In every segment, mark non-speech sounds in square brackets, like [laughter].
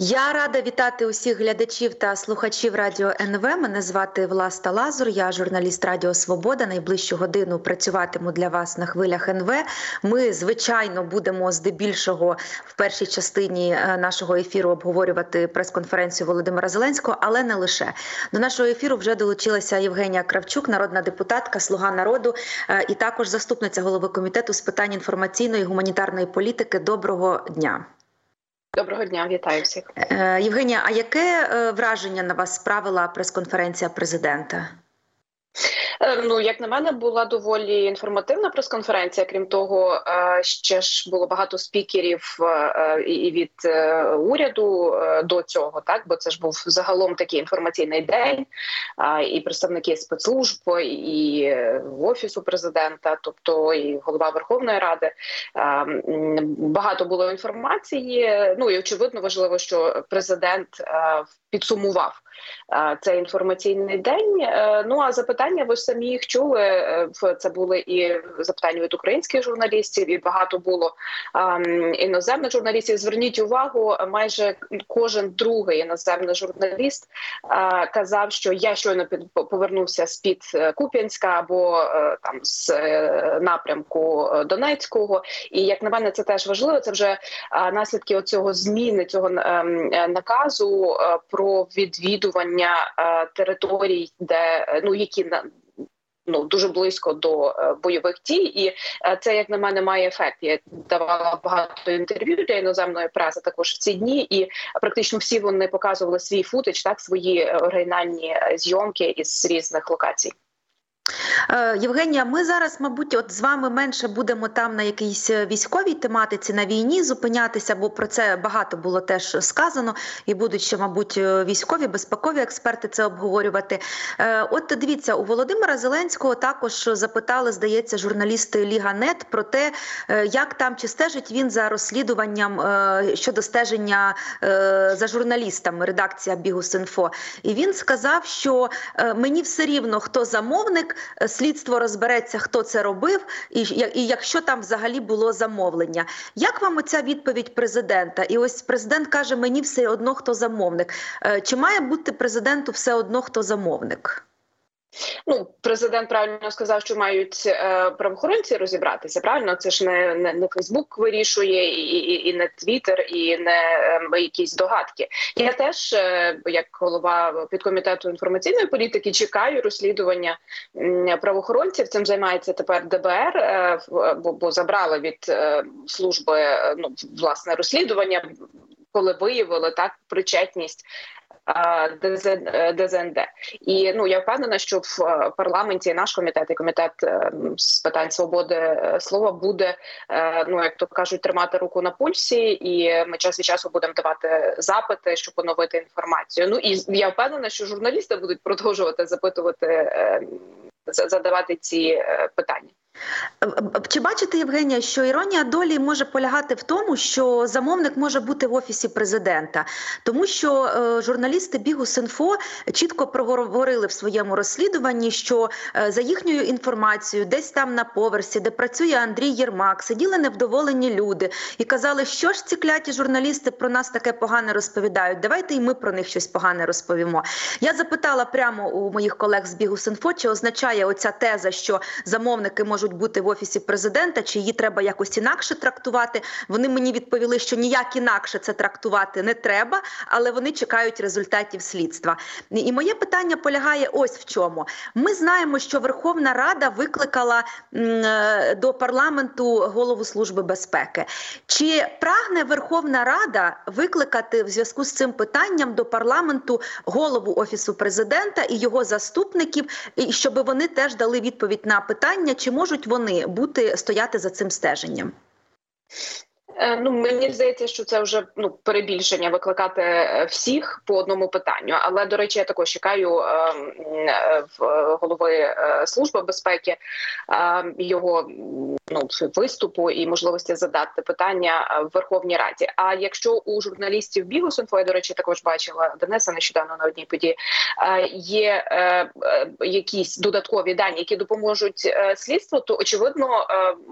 Я рада вітати усіх глядачів та слухачів радіо НВ. Мене звати Власта Лазур. Я журналіст Радіо Свобода. Найближчу годину працюватиму для вас на хвилях НВ. Ми звичайно будемо здебільшого в першій частині е, нашого ефіру обговорювати прес-конференцію Володимира Зеленського, але не лише до нашого ефіру вже долучилася Євгенія Кравчук, народна депутатка, слуга народу е, і також заступниця голови комітету з питань інформаційної і гуманітарної політики. Доброго дня. Доброго дня, вітаю всіх. Е, Євгенія. А яке е, враження на вас справила прес-конференція президента? Е, ну, як на мене, була доволі інформативна прес-конференція. Крім того, ще ж було багато спікерів і від уряду до цього, так бо це ж був загалом такий інформаційний день, і представники спецслужб, і офісу президента, тобто і голова Верховної Ради. Багато було інформації. Ну і очевидно важливо, що президент підсумував цей інформаційний день. Е, ну а запитання ви самі їх чули. Е, це були і запитання від українських журналістів, і багато було іноземних журналістів. Зверніть увагу, майже кожен другий іноземний журналіст казав, що я щойно повернувся з під Куп'янська або е, там з напрямку Донецького. І як на мене, це теж важливо. Це вже наслідки оцього зміни цього ем, наказу про відвідування е, територій, де е, ну які на ну дуже близько до е, бойових дій, і це як на мене має ефект. Я давала багато інтерв'ю для іноземної преси також в ці дні, і практично всі вони показували свій футич, так свої оригінальні зйомки із різних локацій. Е, Євгенія, ми зараз, мабуть, от з вами менше будемо там на якійсь е, військовій тематиці на війні зупинятися, бо про це багато було теж сказано, і будуть ще, мабуть, е, військові безпекові експерти це обговорювати. От дивіться, у Володимира Зеленського також запитали, здається, журналісти Ліга Нет про те, як там чи стежить він за розслідуванням щодо стеження за журналістами. Редакція Бігус.Інфо. І він сказав, що мені все рівно хто замовник слідство розбереться, хто це робив, і і якщо там взагалі було замовлення. Як вам оця відповідь президента? І ось президент каже: Мені все одно хто замовник. Е, чи має бути президенту все одно хто замовник? Ну, президент правильно сказав, що мають е, правоохоронці розібратися. Правильно, це ж не не, не Фейсбук вирішує, і, і і, не Твіттер, і не е, якісь догадки. Я теж, е, як голова підкомітету інформаційної політики, чекаю розслідування правоохоронців. Цим займається тепер ДБР, е, бо, бо забрали від е, служби е, ну власне розслідування. Коли виявили так причетність ДЗНД. І ну я впевнена, що в е, парламенті наш комітет і комітет е, з питань свободи е, слова буде ну як то кажуть, тримати руку на пульсі, і ми час від часу будемо давати запити, щоб поновити інформацію. Ну і я впевнена, що журналісти будуть продовжувати запитувати задавати ці питання. Чи бачите, Євгенія, що іронія долі може полягати в тому, що замовник може бути в офісі президента, тому що е, журналісти Бігу Синфо чітко проговорили в своєму розслідуванні, що е, за їхньою інформацією, десь там на поверсі, де працює Андрій Єрмак, сиділи невдоволені люди і казали, що ж ці кляті журналісти про нас таке погане розповідають. Давайте і ми про них щось погане розповімо. Я запитала прямо у моїх колег з Бігу Синфо, чи означає оця теза, що замовники можуть можуть бути в офісі президента, чи її треба якось інакше трактувати. Вони мені відповіли, що ніяк інакше це трактувати не треба, але вони чекають результатів слідства. І моє питання полягає ось в чому. Ми знаємо, що Верховна Рада викликала е, до парламенту голову служби безпеки. Чи прагне Верховна Рада викликати в зв'язку з цим питанням до парламенту голову офісу президента і його заступників, і щоб вони теж дали відповідь на питання, чи можуть можуть вони бути стояти за цим стеженням? Е, ну мені здається, що це вже ну перебільшення викликати е, всіх по одному питанню. Але до речі, я також чекаю е, е, голови служби безпеки його ну виступу і можливості задати питання в Верховній Раді. А якщо у журналістів Бігусинфо, я до речі, також бачила Денеса нещодавно на одній події, є якісь додаткові дані, які допоможуть слідству, то очевидно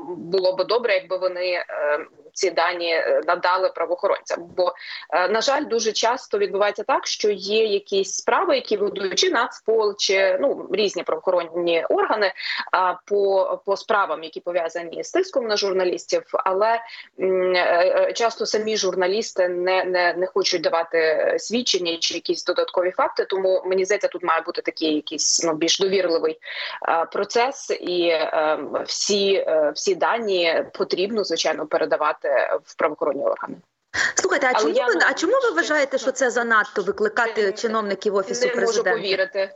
було би добре, якби вони ці дані е, надали правоохоронцям. Бо е, на жаль, дуже часто відбувається так, що є якісь справи, які ведуть чи Нацпол, чи ну різні правоохоронні органи по по справам, які пов'язані з тиском на журналістів, але е, часто самі журналісти не не, не хочуть давати свідчення чи якісь додаткові факти. Тому мені здається, тут має бути такий якийсь ну більш довірливий процес, і всі, всі дані потрібно звичайно передавати в правоохоронні органи. Слухайте, а чому ви а чому ви вважаєте, що це занадто викликати чиновників офісу не президента? Не можу повірити.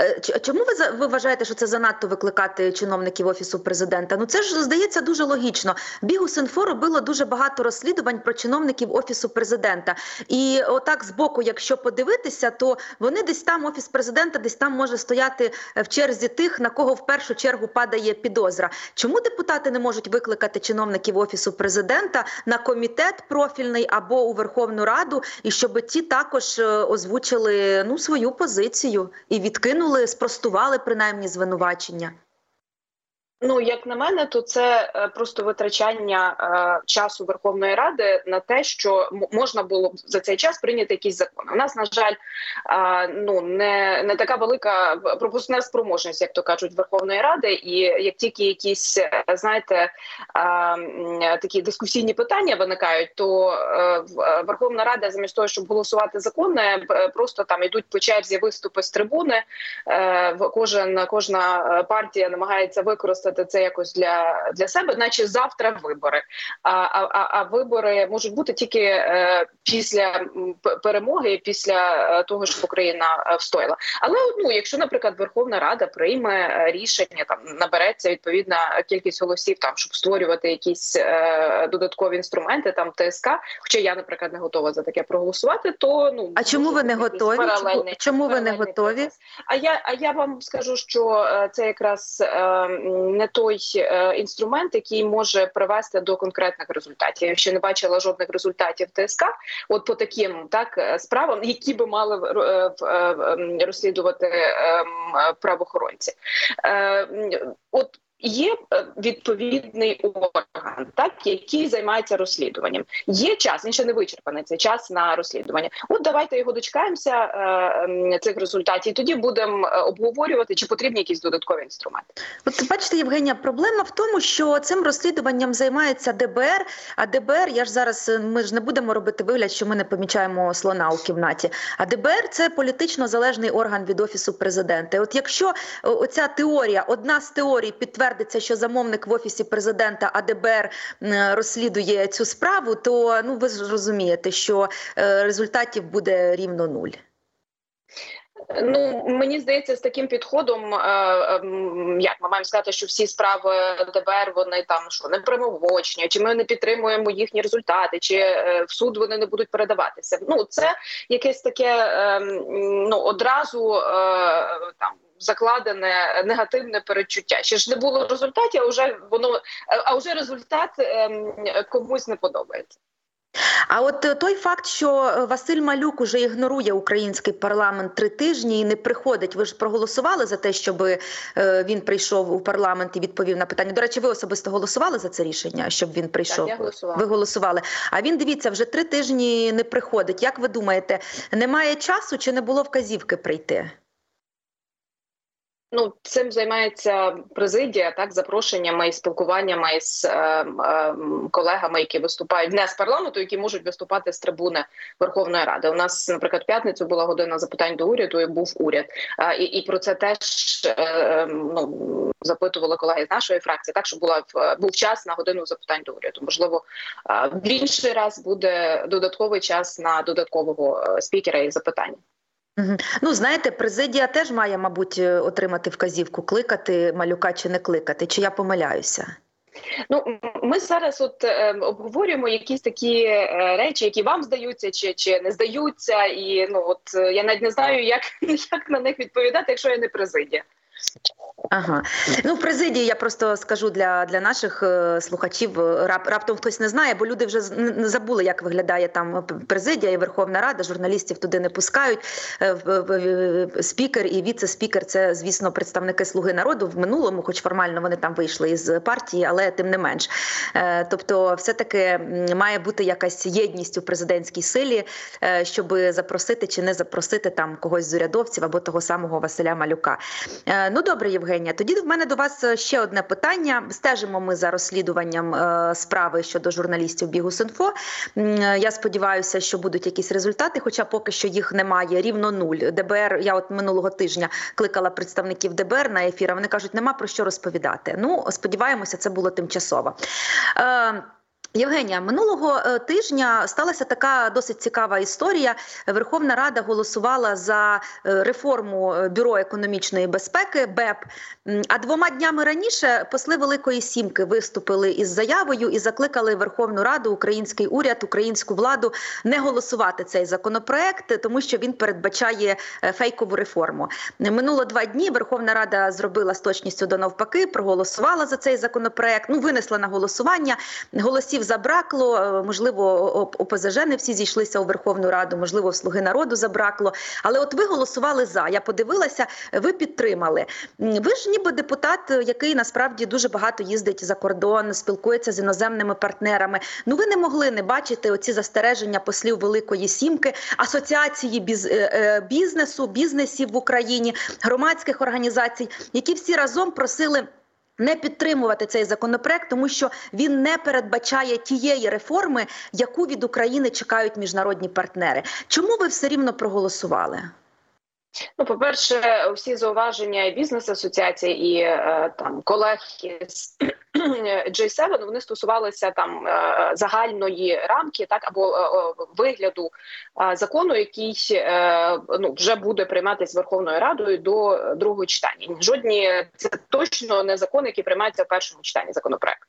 Е, чому ви ви вважаєте, що це занадто викликати чиновників офісу президента? Ну це ж здається дуже логічно. Бігус.Інфо робило дуже багато розслідувань про чиновників офісу президента. І отак з боку, якщо подивитися, то вони десь там офіс президента, десь там може стояти в черзі тих, на кого в першу чергу падає підозра. Чому депутати не можуть викликати чиновників офісу президента на комітет профільний або у Верховну Раду, і щоб ті також е, озвучили ну свою позицію і відкинули відкинули, спростували принаймні звинувачення. Ну, як на мене, то це е, просто витрачання е, часу Верховної Ради на те, що можна було б за цей час прийняти якісь закони. У нас на жаль, е, ну не не така велика пропускна спроможність, як то кажуть, Верховної Ради, і як тільки якісь е, знаєте е, такі дискусійні питання виникають, то е, Верховна Рада, замість того, щоб голосувати закони, просто там йдуть по черзі виступи з трибуни. Е, кожен кожна партія намагається використати використати це якось для для себе, наче завтра вибори. А а, а вибори можуть бути тільки е, після перемоги, після е, того, щоб Україна е, встояла. Але ну, якщо, наприклад, Верховна Рада прийме е, рішення, там набереться відповідна кількість голосів, там щоб створювати якісь е, додаткові інструменти, там ТСК. Хоча я, наприклад, не готова за таке проголосувати, то ну а чому ви не готові? Чому, чому ви не готові? Процес. А я а я вам скажу, що це якраз е, не той е, інструмент, який може привести до конкретних результатів. Я ще не бачила жодних результатів ТСК. От по таким так е, справам, які би мали розслідувати правоохоронці. От Є е, відповідний орган, так який займається розслідуванням. Є час, він ще не вичерпаний цей час на розслідування. От давайте його дочекаємося е, цих результатів. і Тоді будемо е, обговорювати, чи потрібні якісь додаткові інструменти. От бачите, Євгенія, проблема в тому, що цим розслідуванням займається ДБР. А ДБР, я ж зараз е, ми ж не будемо робити вигляд, що ми не помічаємо слона у кімнаті. А ДБР це політично залежний орган від офісу президента. От якщо оця теорія, одна з теорій підтверджує, підтвердиться, що замовник в офісі президента АДБР розслідує цю справу, то ну ви ж розумієте, що е, результатів буде рівно нуль. Ну мені здається, з таким підходом, е, е, як ми маємо сказати, що всі справи ДБР вони там що не примовочні, чи ми не підтримуємо їхні результати, чи е, в суд вони не будуть передаватися. Ну це якесь таке е, ну одразу е, там закладене негативне перечуття. Ще ж не було результатів, а вже воно а вже результат ем, комусь не подобається. А от е, той факт, що е, Василь Малюк уже ігнорує український парламент три тижні і не приходить. Ви ж проголосували за те, щоб е, він прийшов у парламент і відповів на питання. До речі, ви особисто голосували за це рішення, щоб він прийшов? Так, я голосувала. Ви голосували. А він дивіться, вже три тижні не приходить. Як ви думаєте, немає часу чи не було вказівки прийти? Ну, цим займається президія, так запрошеннями і спілкуваннями з е, е, колегами, які виступають не з парламенту, які можуть виступати з трибуни Верховної Ради. У нас, наприклад, п'ятницю була година запитань до уряду. і Був уряд, е, і і про це теж е, е, ну запитували колеги з нашої фракції. Так що була в був час на годину запитань до уряду. Можливо, в інший раз буде додатковий час на додаткового е, спікера і запитання. Ну, знаєте, президія теж має, мабуть, е, отримати вказівку кликати малюка чи не кликати. Чи я помиляюся? Ну, ми зараз от е, обговорюємо якісь такі е, речі, які вам здаються, чи чи не здаються, і ну от е, я навіть не знаю, як [laughs] як на них відповідати, якщо я не президія. Ага, ну в президії я просто скажу для для наших е, слухачів. е, Рап, раптом хтось не знає, бо люди вже забули, як виглядає там президія і Верховна Рада. Журналістів туди не пускають. Е, Спікер і віце-спікер це, звісно, представники Слуги народу в минулому, хоч формально вони там вийшли із партії, але тим не менш. Е, Тобто, все-таки має бути якась єдність у президентській силі, е, щоб запросити чи не запросити там когось з урядовців або того самого Василя Малюка. Е, Ну добре, Євгенія. Тоді в мене до вас е, ще одне питання. Стежимо ми за розслідуванням е, справи щодо журналістів е, Я сподіваюся, що будуть якісь результати, хоча поки що їх немає. Рівно нуль. ДБР. Я от минулого тижня кликала представників ДБР на ефір. а Вони кажуть, нема про що розповідати. Ну сподіваємося, це було тимчасово. Євгенія, минулого е, тижня сталася така досить цікава історія. Верховна Рада голосувала за е, реформу е, бюро економічної безпеки БЕП. А двома днями раніше посли Великої Сімки виступили із заявою і закликали Верховну Раду, український уряд, українську владу не голосувати цей законопроект, тому що він передбачає фейкову реформу. Минуло два дні. Верховна Рада зробила з точністю до навпаки, проголосувала за цей законопроект. Ну винесла на голосування. Голосів забракло. е, Можливо, ОПЗЖ не всі зійшлися у Верховну Раду, можливо, Слуги народу забракло. Але от ви голосували за. Я подивилася, ви підтримали. Ви ж ніби депутат, е, який насправді дуже багато їздить за кордон, спілкується з іноземними партнерами. Ну ви не могли не бачити оці застереження послів Великої Сімки, асоціації біз, е, бізнесу, бізнесів в Україні, громадських організацій, які всі разом просили. Не підтримувати цей законопроект, тому що він не передбачає тієї реформи, яку від України чекають міжнародні партнери. Чому ви все рівно проголосували? Ну, по-перше, всі зауваження бізнес-асоціацій і е, там колег із J7, вони стосувалися там е, загальної рамки, так або е, е, вигляду е, закону, який е, ну вже буде прийматися Верховною Радою до другого читання. Жодні це точно не закон, який приймається в першому читанні законопроект.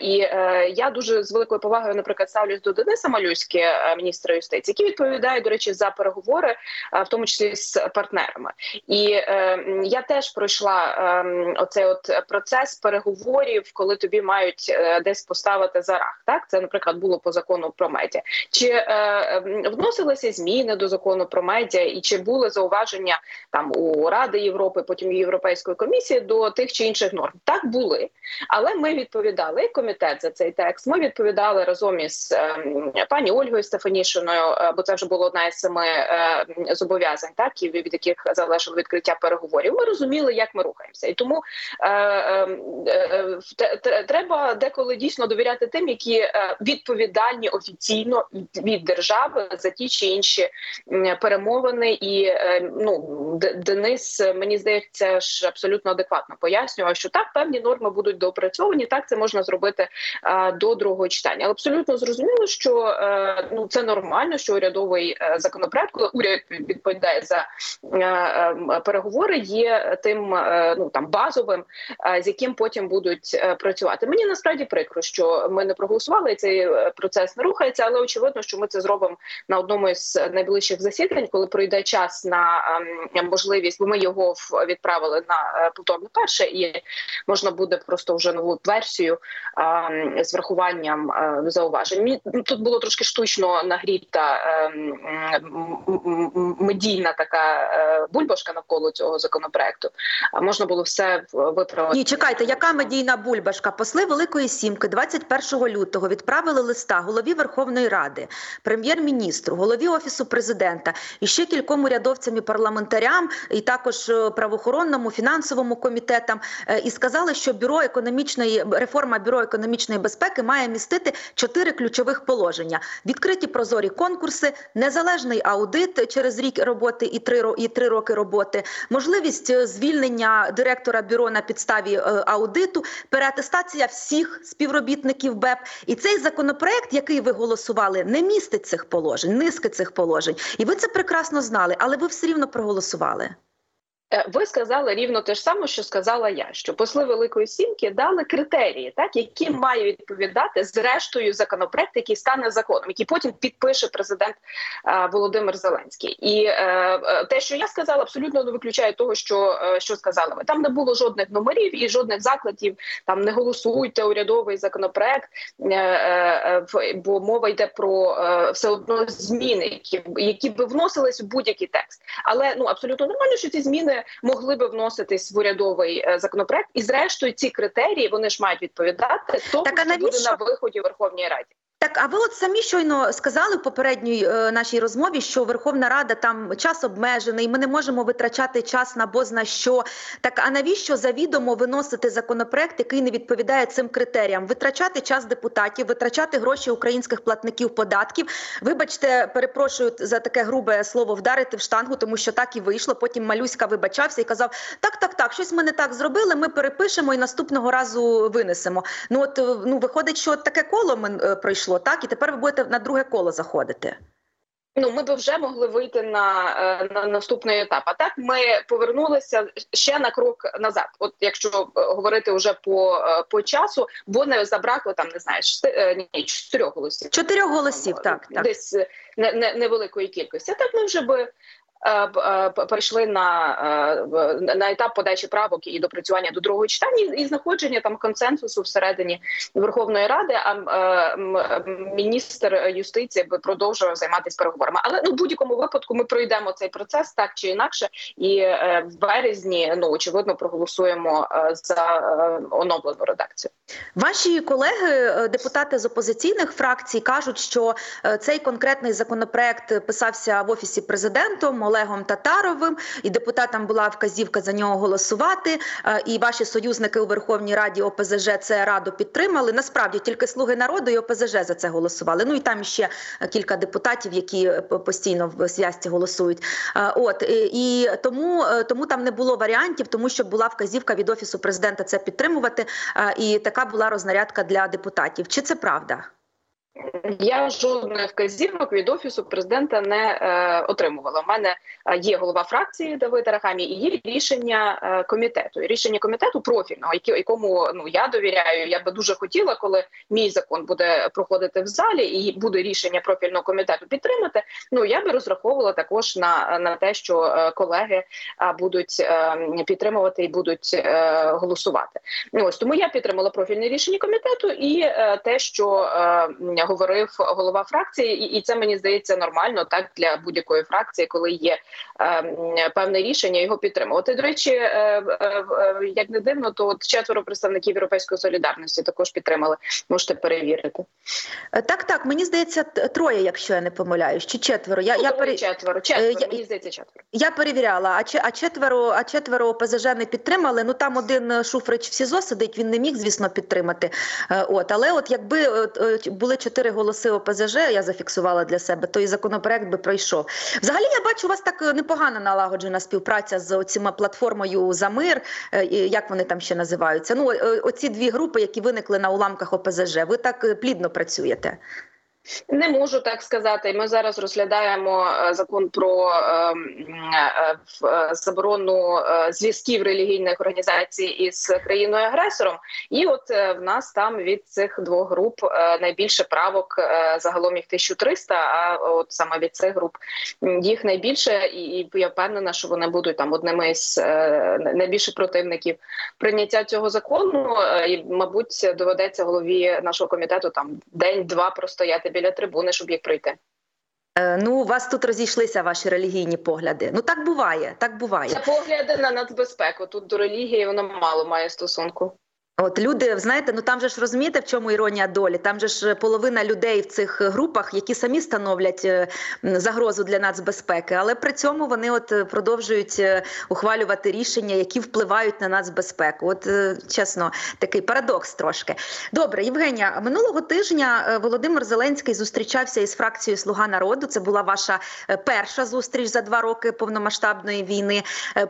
І е, я дуже з великою повагою, наприклад, ставлюсь до Дениса Малюськи, е, міністра юстиції, який відповідає, до речі, за переговори, е, в тому числі з партнерами. І е, я теж пройшла е, оцей от процес переговорів, коли тобі мають е, десь поставити за рах. Так, це, наприклад, було по закону про медіа. Чи е, вносилися зміни до закону про медіа, і чи були зауваження там у Ради Європи, потім Європейської комісії до тих чи інших норм? Так були, але ми відповідали комітет за цей текст. Ми відповідали разом із ем, пані Ольгою Стефанішиною, е, бо це вже було одна із семи е, зобов'язань, так і від яких залежало відкриття переговорів. Ми розуміли, як ми рухаємося, і тому е, е, е, треба деколи дійсно довіряти тим, які е, відповідальні офіційно від- держави за ті чи інші перемовини. І е, ну Денис, мені здається, ж абсолютно адекватно пояснював, що так певні норми будуть доопрацьовані. Так це можна зробити е, до другого читання. Але абсолютно зрозуміло, що ну це нормально, що урядовий законопроект, коли уряд відповідає за е, е, переговори, є тим ну там базовим, з яким потім будуть працювати. Мені насправді прикро, що ми не проголосували і цей е, процес не рухається, але очевидно, що ми це зробимо на одному із найближчих засідань, коли пройде час на ем, можливість, бо ми його відправили на е, повторне перше, і можна буде просто вже нову версію ем, з врахуванням е, зауважень. Мені тут було трошки штучно нагріта ем, медійна така е, бульбашка навколо цього законопроекту. Можна було все виправити. Ні, чекайте, яка медійна бульбашка? Посли Великої Сімки 21 лютого відправили листа голові Верховної Ради, прем'єр-міністру, голові офісу президента і ще кільком урядовцям і парламентарям, і також е, правоохоронному фінансовому комітетам, е, і сказали, що бюро економічної реформа бюро економічної безпеки має містити чотири ключових положення: відкриті прозорі конкурси, незалежний аудит через рік роботи і три і три роки роботи, можливість е, звільнення директора бюро на підставі аудиту, переатестація всіх співробітників БЕП. І цей законопроект, який ви голосували, не містить цих положень, низки цих положень. І ви це прекрасно знали, але ви все рівно проголосували. Е, ви сказали рівно те ж саме, що сказала я, що посли Великої Сімки дали критерії, так які має відповідати зрештою законопроект, який стане законом, який потім підпише президент е, Володимир Зеленський. І е, е, те, що я сказала, абсолютно не виключає того, що е, що сказали ви. Там не було жодних номерів і жодних закладів. Там не голосуйте урядовий законопроект, е, е, в- бо мова йде про е, все одно зміни, які, які би вносились в будь-який текст. Але ну абсолютно нормально, що ці зміни могли би вноситись в урядовий е, законопроект, і зрештою ці критерії вони ж мають відповідати тому, Так, а що буде на виході Верховній Раді. Так, а ви от самі щойно сказали в попередній е, нашій розмові, що Верховна Рада там час обмежений, ми не можемо витрачати час на бозна що. Так, а навіщо завідомо виносити законопроект, який не відповідає цим критеріям? Витрачати час депутатів, витрачати гроші українських платників податків. Вибачте, перепрошую за таке грубе слово вдарити в штангу, тому що так і вийшло. Потім Малюська вибачався і казав: так, так, так, щось ми не так зробили. Ми перепишемо і наступного разу винесемо. Ну от е, ну виходить, що таке коло ми е, пройшло, так і тепер ви будете на друге коло заходити. Ну, ми би вже могли вийти на, е, на наступний етап. А так ми повернулися ще на крок назад. От якщо е, говорити вже по, е, по часу, бо не забракло там, не знаю, шести, е, ні, чотирьох голосів. Чотирьох голосів, так, так. десь не, не, невеликої кількості. А так ми вже би. Е, е, Перейшли на, е, на етап подачі правок і допрацювання до другого читання і знаходження там консенсусу всередині Верховної Ради. А міністр юстиції продовжував займатися переговорами. Але ну будь-якому випадку ми пройдемо цей процес так чи інакше, і в березні ну очевидно проголосуємо за оновлену редакцію. Ваші колеги, депутати з опозиційних фракцій, кажуть, що цей конкретний законопроект писався в офісі президентом Олегом Татаровим, і депутатам була вказівка за нього голосувати. Е, І ваші союзники у Верховній Раді ОПЗЖ це раду підтримали. Насправді тільки слуги народу і ОПЗЖ за це голосували. Ну і там ще кілька депутатів, які е, постійно в зв'язці голосують. Е, От і тому, тому там не було варіантів, тому що була вказівка від офісу президента це підтримувати. І така була рознарядка для депутатів. Чи це правда? Я жодних вказівок від офісу президента не е, отримувала. У мене е, є голова фракції Давид Арахамі і є рішення е, комітету. І рішення комітету профільного, якому ну я довіряю. Я би дуже хотіла, коли мій закон буде проходити в залі, і буде рішення профільного комітету підтримати. Ну я би розраховувала також на, на те, що е, колеги е, будуть підтримувати і будуть голосувати. Ну, ось тому я підтримала профільне рішення комітету і те, що е, говорив голова фракції, і, і це мені здається нормально так для будь-якої фракції, коли є е, певне рішення його підтримувати. До речі, е, е, е, як не дивно, то от четверо представників європейської солідарності також підтримали. Можете перевірити. Е, Так, так, мені здається, троє, якщо я не помиляюсь, чи четверо. Я, я, Ну, пере... четверо, четверо, Е, я- мені здається, четверо. я перевіряла, а, че- а четверо, а четверо ОПЗЖ не підтримали. Ну там один Шуфрич в СІЗО сидить, він не міг, звісно, підтримати. От, але от якби були чотири голоси ОПЗЖ, я зафіксувала для себе, то і законопроект би пройшов. Взагалі, я бачу, у вас так е, непогано налагоджена співпраця з цими платформою за мир. е, Як вони там ще називаються? Ну, оці дві групи, які виникли на уламках ОПЗЖ. Ви так е, плідно працюєте. Не можу так сказати. Ми зараз розглядаємо е, закон про е, е, заборону зв'язків релігійних організацій із країною агресором. І от в нас там від цих двох груп найбільше правок загалом їх 1300, А от саме від цих груп їх найбільше, і, і я впевнена, що вони будуть там одними з найбільших противників прийняття цього закону. І, мабуть, доведеться голові нашого комітету там день-два простояти біля трибуни, щоб їх пройти. Е, Ну, у вас тут розійшлися ваші релігійні погляди. Ну так буває, так буває. Це погляди на нацбезпеку. Тут до релігії воно мало має стосунку. От люди, знаєте, ну там же ж розумієте, в чому іронія долі? Там же ж половина людей в цих групах, які самі становлять е, загрозу для нацбезпеки, але при цьому вони от е, продовжують е, ухвалювати рішення, які впливають на нацбезпеку. От чесно, такий парадокс трошки. Добре, Євгенія, минулого тижня Володимир Зеленський зустрічався із фракцією Слуга народу. Це була ваша перша зустріч за два роки повномасштабної війни.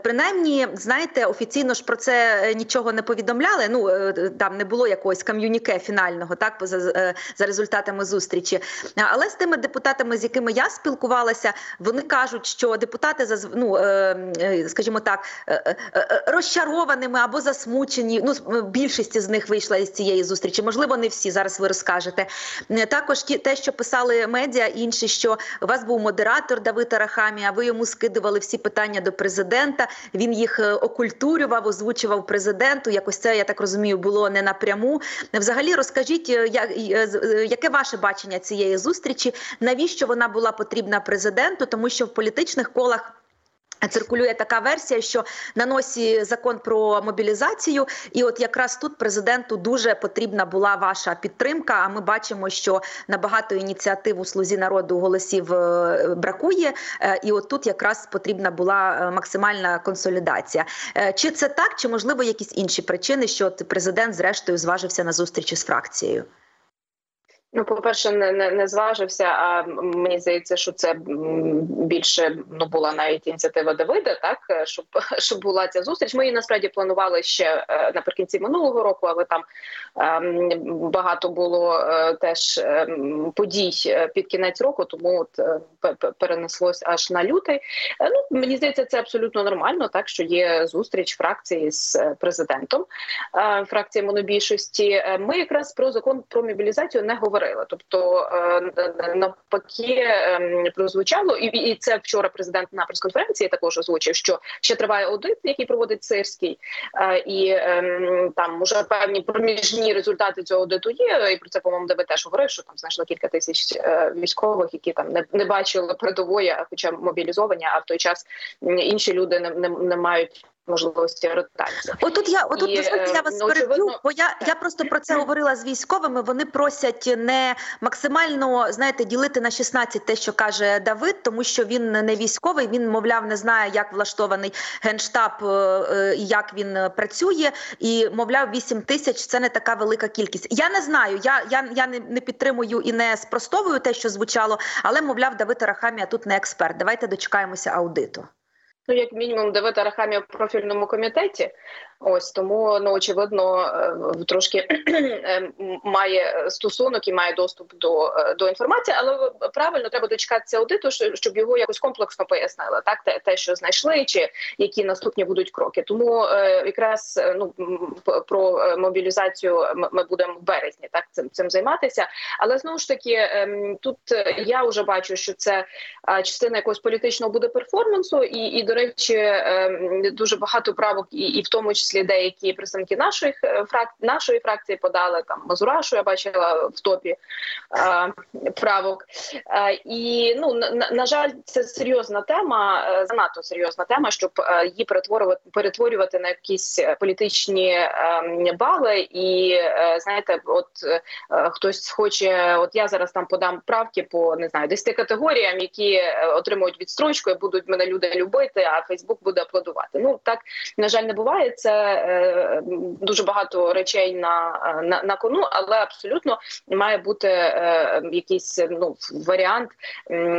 Принаймні, знаєте, офіційно ж про це нічого не повідомляли. Ну там не було якогось кам'юніке фінального, так за, е, за результатами зустрічі. Але з тими депутатами, з якими я спілкувалася, вони кажуть, що депутати ну, е, е, скажімо так, е, е, е, розчарованими або засмучені. Ну, більшість з них вийшла із цієї зустрічі. Можливо, не всі зараз ви розкажете. Е, Також ті, те, що писали медіа, інші, що у вас був модератор Давид Арахамі, а ви йому скидували всі питання до президента. Він їх е, окультурював, озвучував президенту. Якось це я так розумію, було не напряму. Взагалі, розкажіть, е, е, е, яке ваше бачення цієї зустрічі? Навіщо вона була потрібна президенту? Тому що в політичних колах. Циркулює така версія, що на носі закон про мобілізацію, і от якраз тут президенту дуже потрібна була ваша підтримка. А ми бачимо, що набагато ініціатив у слузі народу голосів е, бракує. Е, І от тут якраз потрібна була е, максимальна консолідація. Чи це так, чи можливо якісь інші причини, що президент зрештою зважився на зустрічі з фракцією? Ну, по-перше, не, не, не зважився. А мені здається, що це більше ну була навіть ініціатива Давида, так щоб [laughs] щоб була ця зустріч. Ми її насправді планували ще е, наприкінці минулого року, але там ем, багато було е, теж ем, подій е, під кінець року, тому от е, пе- пе- перенеслось аж на лютий. Е, Ну мені здається, це абсолютно нормально, так що є зустріч фракції з е, президентом фракції монобільшості. Ми якраз про закон про мобілізацію не говорили. Тобто е, навпаки ем, прозвучало, і, це вчора президент на прес-конференції також озвучив, що ще триває аудит, який проводить Сирський, Е, і ем, там уже певні проміжні результати цього аудиту є. І про це по-моєму ДБ теж говорив, що там знайшло кілька тисяч е, військових, які там не, не бачили передової, хоча мобілізовані, а в той час інші люди не, не, не мають можливості ротації. Отут я отут І, дозвольте, я е, вас ну, переб'ю, очевидно, бо я, я просто про це говорила з військовими. Вони просять не максимально знаєте ділити на 16 те, що каже Давид, тому що він не військовий. Він мовляв не знає, як влаштований генштаб е, е, і як він працює. І мовляв, 8 тисяч це не така велика кількість. Я не знаю. Я я, я не, не підтримую і не спростовую те, що звучало, але мовляв, Давид Арахамія тут не експерт. Давайте дочекаємося аудиту. Ну, як мінімум, Давид Арахамія в профільному комітеті. Ось тому ну очевидно е, трошки [clears throat] е, має стосунок і має доступ до е, до інформації, але правильно треба дочекатися аудиту, щоб його якось комплексно пояснили. Так, те, те, що знайшли, чи які наступні будуть кроки. Тому якраз ну про мобілізацію ми, будемо в березні так цим цим займатися. Але знову ж таки, ем, тут я вже бачу, що це частина якогось політичного буде перформансу, і, і до речі, ем, дуже багато правок, і, і в тому числі деякі представники нашої фрак нашої фракції подали там Мазурашу. Я бачила в топі а, правок. А, і ну на, на- жаль, це серйозна тема, е, занадто серйозна тема, щоб е, її перетворювати перетворювати на якісь е, політичні ем, бали. І е, знаєте, от е, е, хтось хоче, от я зараз там подам правки по не знаю 10 категоріям, які е, отримують відстрочку, і будуть мене люди любити, а Фейсбук буде аплодувати. Ну так на жаль, не буває. Це е, дуже багато речей на, е, на, на кону, але абсолютно має бути е, якийсь ну варіант,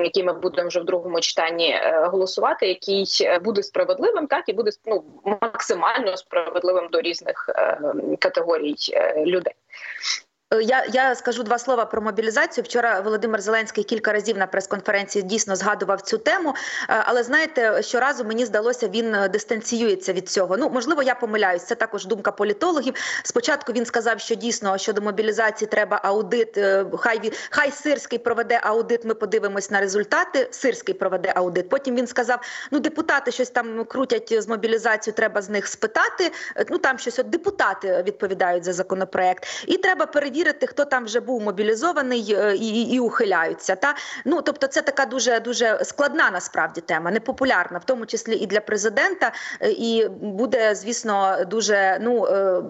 який ми будемо вже в другому читанні голосувати, який буде справедливим, так і буде ну, максимально справедливим до різних категорій людей. Е, Я, я скажу два слова про мобілізацію. Вчора Володимир Зеленський кілька разів на прес-конференції дійсно згадував цю тему. Е, Але знаєте, щоразу мені здалося, він е, дистанціюється від цього. Ну можливо, я помиляюсь. Це також думка політологів. Спочатку він сказав, що дійсно щодо мобілізації треба аудит. Хай хай Сирський проведе аудит. Ми подивимось на результати. Сирський проведе аудит. Потім він сказав: ну депутати щось там крутять з мобілізацією, треба з них спитати. Ну там щось от депутати відповідають за законопроект, і треба перевірити, хто там вже був мобілізований е, і, і, і ухиляються. Та ну тобто, це така дуже дуже складна насправді тема, непопулярна, в тому числі і для президента. е, І буде, звісно, дуже ну е,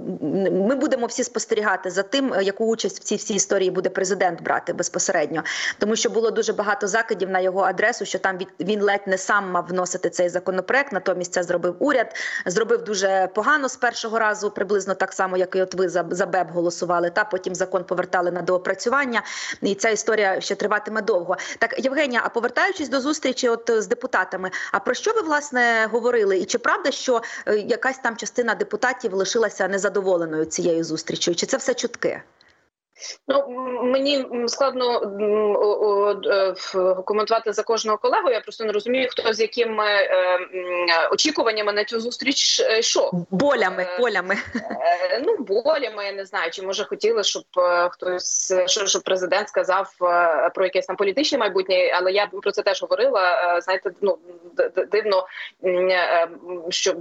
ми будемо всі спостерігати за тим, яку участь в цій всій історії буде президент брати безпосередньо, тому що було дуже багато закидів на його адресу, що там він ледь не сам мав вносити цей законопроект. Натомість це зробив уряд. Зробив дуже погано з першого разу, приблизно так само, як і от ви за, за БЕБ голосували. Та потім закон повертали на доопрацювання, і ця історія ще триватиме довго. Так, Євгенія, а повертаючись до зустрічі, от з депутатами, а про що ви власне говорили? І чи правда, що е, якась там частина депутатів лишилася незадоволеною цією зустрічю? Чи це все чутки? Ну мені складно е, коментувати за кожного колегу. Я просто не розумію, хто з якими е, очікуваннями на цю зустріч е, йшов. Болями, болями. Ну, болями, я не знаю, чи може хотіли, щоб хтось що, щоб президент сказав про якесь там політичне майбутнє, але я про це теж говорила. Знаєте, ну дивно, що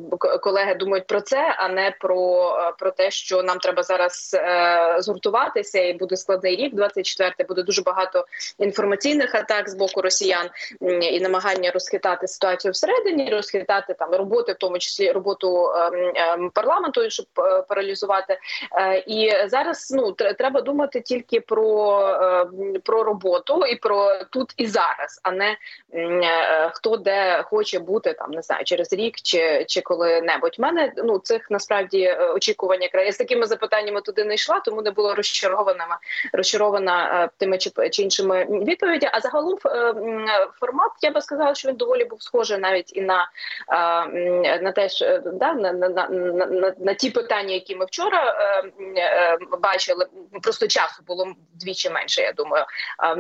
колеги думають про це, а не про, про те, що нам треба зараз згуртуватися, і буде складний рік. 24 буде дуже багато інформаційних атак з боку росіян і намагання розхитати ситуацію всередині, розхитати там роботи, в тому числі роботу ем, ем, парламенту, щоб е, паралізувати. Е, І зараз ну треба думати тільки про, е, про роботу і про тут і зараз, а не е, хто де хоче бути там, не знаю, через рік чи, чи коли-небудь. У мене ну цих насправді очікування я з такими запитаннями туди не йшла, тому не було була розчарована розчарована е, тими чи, чи іншими відповіді. А загалом е, формат я би сказала, що він доволі був схожий навіть і на, е, на те, е, да, на, на, на, на, на, ті питання, які ми вчора бачили. Просто часу було вдвічі менше. Я думаю,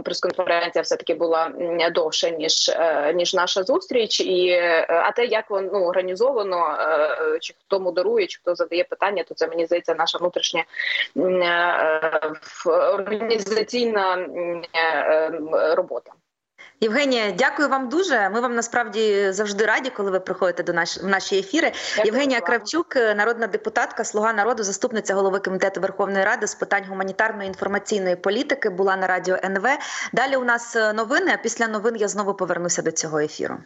прес-конференція все таки була м, довша ніж ніж наша зустріч, і а те, як воно ну, організовано, чи хто модерує, чи хто задає питання, то це мені здається наша внутрішня організаційна м, е, робота. Євгенія, дякую вам дуже. Ми вам насправді завжди раді, коли ви приходите до наш в наші ефіри. Дякую Євгенія вам. Кравчук, народна депутатка, слуга народу, заступниця голови комітету Верховної Ради з питань гуманітарної інформаційної політики, була на радіо НВ. Далі у нас е, новини. А після новин я знову повернуся до цього ефіру.